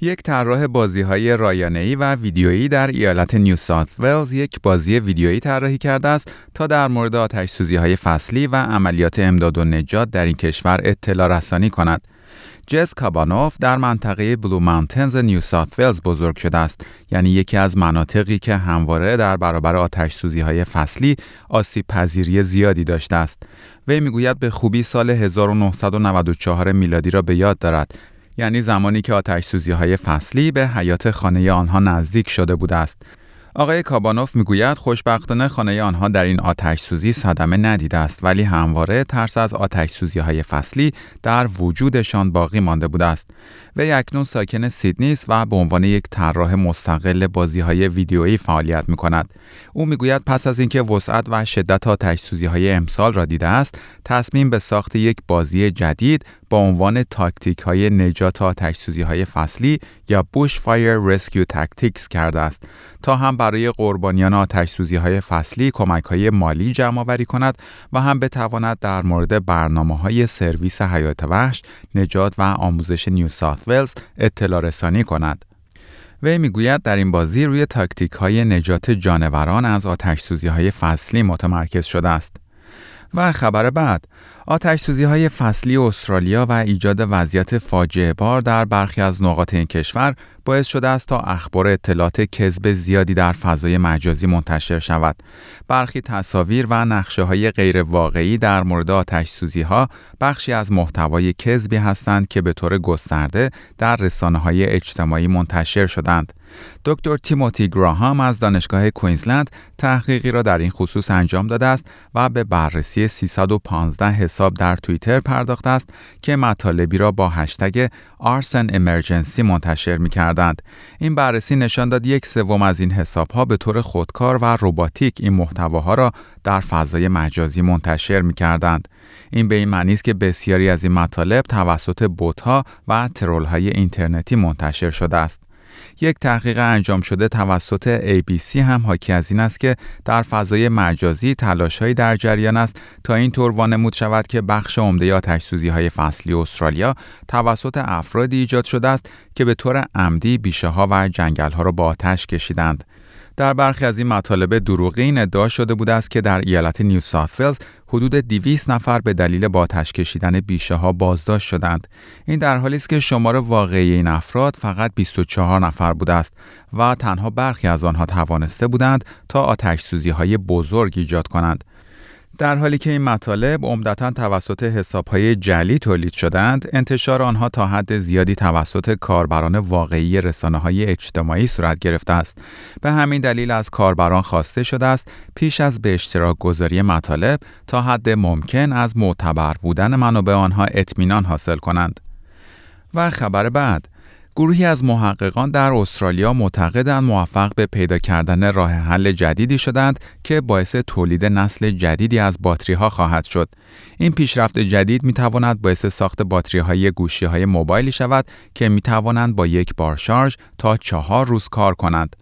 یک طراح بازی های رایانه‌ای و ویدیویی در ایالت نیو ساوت ولز یک بازی ویدیویی طراحی کرده است تا در مورد آتش سوزی های فصلی و عملیات امداد و نجات در این کشور اطلاع رسانی کند. جز کابانوف در منطقه بلو مانتنز نیو ساوت ولز بزرگ شده است یعنی یکی از مناطقی که همواره در برابر آتش سوزی های فصلی آسیب پذیری زیادی داشته است وی می‌گوید به خوبی سال 1994 میلادی را به یاد دارد یعنی زمانی که آتش سوزی های فصلی به حیات خانه آنها نزدیک شده بوده است. آقای کابانوف می‌گوید خوشبختانه خانه آنها در این آتش سوزی صدمه ندیده است ولی همواره ترس از آتش سوزی های فصلی در وجودشان باقی مانده بوده است. وی اکنون ساکن سیدنی است و به عنوان یک طراح مستقل بازی های ویدیویی فعالیت می کند. او می‌گوید پس از اینکه وسعت و شدت آتش سوزی های امسال را دیده است، تصمیم به ساخت یک بازی جدید با عنوان تاکتیک های نجات آتش سوزی های فصلی یا Bushfire Rescue Tactics کرده است تا هم برای قربانیان آتش سوزی های فصلی کمک های مالی جمع آوری کند و هم بتواند در مورد برنامه های سرویس حیات وحش، نجات و آموزش نیو ساوت ولز اطلاع رسانی کند. وی می‌گوید در این بازی روی تاکتیک های نجات جانوران از آتش سوزی های فصلی متمرکز شده است. و خبر بعد آتش سوزی های فصلی استرالیا و ایجاد وضعیت فاجعه بار در برخی از نقاط این کشور باعث شده است تا اخبار اطلاعات کذب زیادی در فضای مجازی منتشر شود. برخی تصاویر و نقشه های غیر واقعی در مورد آتش سوزی ها بخشی از محتوای کذبی هستند که به طور گسترده در رسانه های اجتماعی منتشر شدند. دکتر تیموتی گراهام از دانشگاه کوینزلند تحقیقی را در این خصوص انجام داده است و به بررسی 315 حساب در توییتر پرداخته است که مطالبی را با هشتگ آرسن امرجنسی منتشر می کردند. این بررسی نشان داد یک سوم از این حساب ها به طور خودکار و رباتیک این محتواها را در فضای مجازی منتشر می کردند. این به این معنی است که بسیاری از این مطالب توسط ها و ترول های اینترنتی منتشر شده است. یک تحقیق انجام شده توسط ABC هم حاکی از این است که در فضای مجازی تلاشهایی در جریان است تا این طور وانمود شود که بخش عمده آتش سوزی های فصلی استرالیا توسط افرادی ایجاد شده است که به طور عمدی بیشه ها و جنگل ها را با آتش کشیدند. در برخی از این مطالب دروغین ادعا شده بوده است که در ایالت نیو ساوت حدود 200 نفر به دلیل با آتش کشیدن بیشه ها بازداشت شدند. این در حالی است که شمار واقعی این افراد فقط 24 نفر بوده است و تنها برخی از آنها توانسته بودند تا آتش سوزی های بزرگ ایجاد کنند. در حالی که این مطالب عمدتا توسط حسابهای جلی تولید شدند، انتشار آنها تا حد زیادی توسط کاربران واقعی رسانه های اجتماعی صورت گرفته است. به همین دلیل از کاربران خواسته شده است پیش از به اشتراک گذاری مطالب تا حد ممکن از معتبر بودن منابع آنها اطمینان حاصل کنند. و خبر بعد گروهی از محققان در استرالیا معتقدند موفق به پیدا کردن راه حل جدیدی شدند که باعث تولید نسل جدیدی از باتری ها خواهد شد. این پیشرفت جدید می تواند باعث ساخت باتری های گوشی های موبایلی شود که می توانند با یک بار شارژ تا چهار روز کار کنند.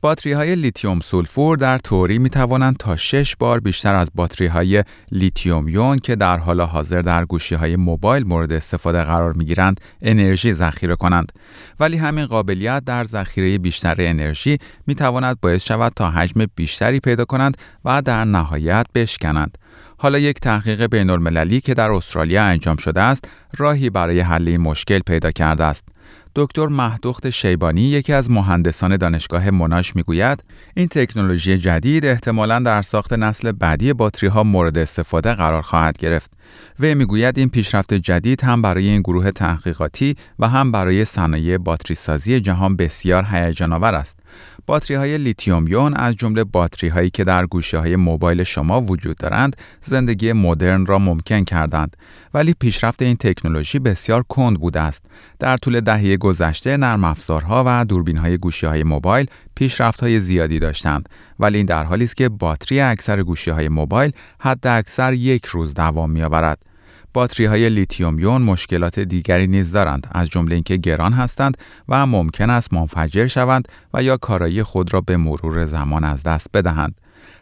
باتری های لیتیوم سولفور در تئوری می توانند تا 6 بار بیشتر از باتری های لیتیوم یون که در حال حاضر در گوشی های موبایل مورد استفاده قرار می گیرند انرژی ذخیره کنند. ولی همین قابلیت در ذخیره بیشتر انرژی می تواند باعث شود تا حجم بیشتری پیدا کنند و در نهایت بشکنند. حالا یک تحقیق بین المللی که در استرالیا انجام شده است راهی برای حل این مشکل پیدا کرده است. دکتر مهدخت شیبانی یکی از مهندسان دانشگاه مناش می‌گوید این تکنولوژی جدید احتمالا در ساخت نسل بعدی باتری ها مورد استفاده قرار خواهد گرفت. وی می‌گوید این پیشرفت جدید هم برای این گروه تحقیقاتی و هم برای صنایع باتری سازی جهان بسیار هیجان آور است. باتری های لیتیوم یون از جمله باتری هایی که در گوشی های موبایل شما وجود دارند زندگی مدرن را ممکن کردند ولی پیشرفت این تکنولوژی بسیار کند بوده است در طول دهه گذشته نرم افزارها و دوربین های گوشی های موبایل پیشرفت های زیادی داشتند. ولی این در حالی است که باتری اکثر گوشی های موبایل حد اکثر یک روز دوام می آورد باتری های لیتیوم یون مشکلات دیگری نیز دارند از جمله اینکه گران هستند و ممکن است منفجر شوند و یا کارایی خود را به مرور زمان از دست بدهند.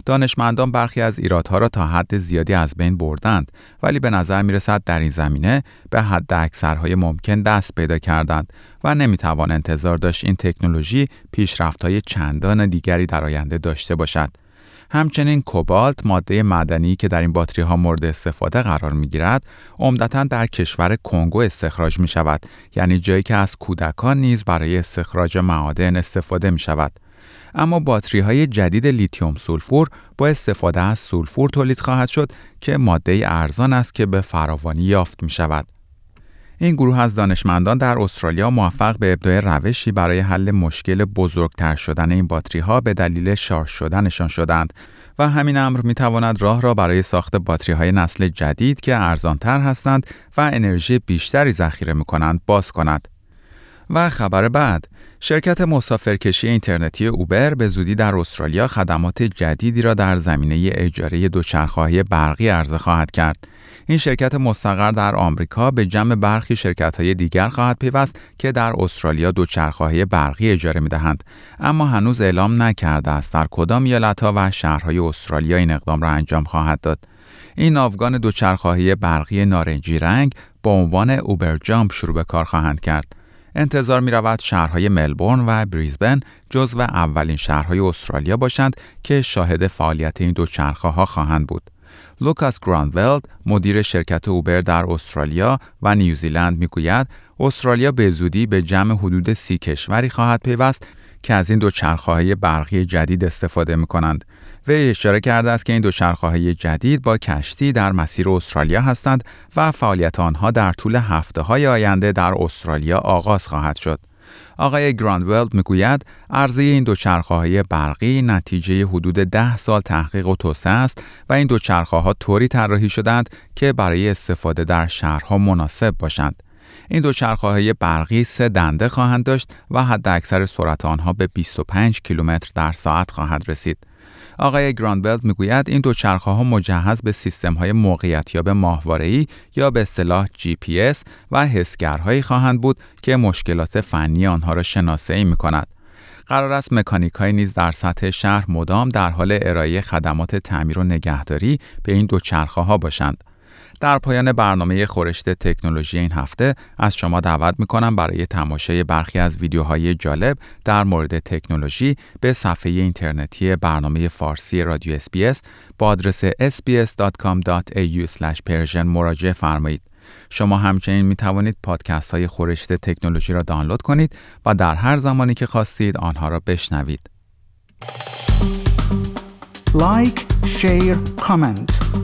دانشمندان برخی از ایرادها را تا حد زیادی از بین بردند ولی به نظر می رسد در این زمینه به حد اکثرهای ممکن دست پیدا کردند و نمی‌توان انتظار داشت این تکنولوژی پیشرفت‌های چندان دیگری در آینده داشته باشد. همچنین کوبالت ماده معدنی که در این باتری ها مورد استفاده قرار می گیرد عمدتا در کشور کنگو استخراج می شود یعنی جایی که از کودکان نیز برای استخراج معادن استفاده می شود اما باتری های جدید لیتیوم سولفور با استفاده از سولفور تولید خواهد شد که ماده ارزان است که به فراوانی یافت می شود. این گروه از دانشمندان در استرالیا موفق به ابداع روشی برای حل مشکل بزرگتر شدن این باتری ها به دلیل شارژ شدنشان شدند و همین امر می تواند راه را برای ساخت باتری های نسل جدید که ارزانتر هستند و انرژی بیشتری ذخیره می کنند باز کند. و خبر بعد شرکت مسافرکشی اینترنتی اوبر به زودی در استرالیا خدمات جدیدی را در زمینه اجاره دوچرخه‌های برقی عرضه خواهد کرد. این شرکت مستقر در آمریکا به جمع برخی شرکت‌های دیگر خواهد پیوست که در استرالیا دوچرخه‌های برقی اجاره می‌دهند اما هنوز اعلام نکرده است در کدام ایالت‌ها و شهرهای استرالیا این اقدام را انجام خواهد داد. این ناوگان دوچرخه‌های برقی نارنجی رنگ با عنوان Uber Jump شروع به کار خواهند کرد. انتظار می رود شهرهای ملبورن و بریزبن جزو اولین شهرهای استرالیا باشند که شاهد فعالیت این دو چرخه ها خواهند بود. لوکاس گراندولد مدیر شرکت Uber در استرالیا و نیوزیلند می‌گوید استرالیا به زودی به جمع حدود سی کشوری خواهد پیوست که از این دو چرخه برقی جدید استفاده می کنند. وی اشاره کرده است که این دو چرخه جدید با کشتی در مسیر استرالیا هستند و فعالیت آنها در طول هفته های آینده در استرالیا آغاز خواهد شد. آقای گراندولد می‌گوید عرضه این دو های برقی نتیجه حدود ده سال تحقیق و توسعه است و این دو ها طوری طراحی شدند که برای استفاده در شهرها مناسب باشند. این دو های برقی سه دنده خواهند داشت و حد اکثر سرعت آنها به 25 کیلومتر در ساعت خواهد رسید. آقای گراندبلد می‌گوید این دو چرخه ها مجهز به سیستم های موقعیتیاب ماهواره‌ای یا به اصطلاح GPS و حسگرهایی خواهند بود که مشکلات فنی آنها را شناسایی می کند. قرار است مکانیک های نیز در سطح شهر مدام در حال ارائه خدمات تعمیر و نگهداری به این دو چرخه ها باشند. در پایان برنامه خورشت تکنولوژی این هفته از شما دعوت می‌کنم برای تماشای برخی از ویدیوهای جالب در مورد تکنولوژی به صفحه اینترنتی برنامه فارسی رادیو اسپیس با آدرس sbs.com.au مراجعه فرمایید. شما همچنین می توانید پادکست های خورشت تکنولوژی را دانلود کنید و در هر زمانی که خواستید آنها را بشنوید. like، share، comment.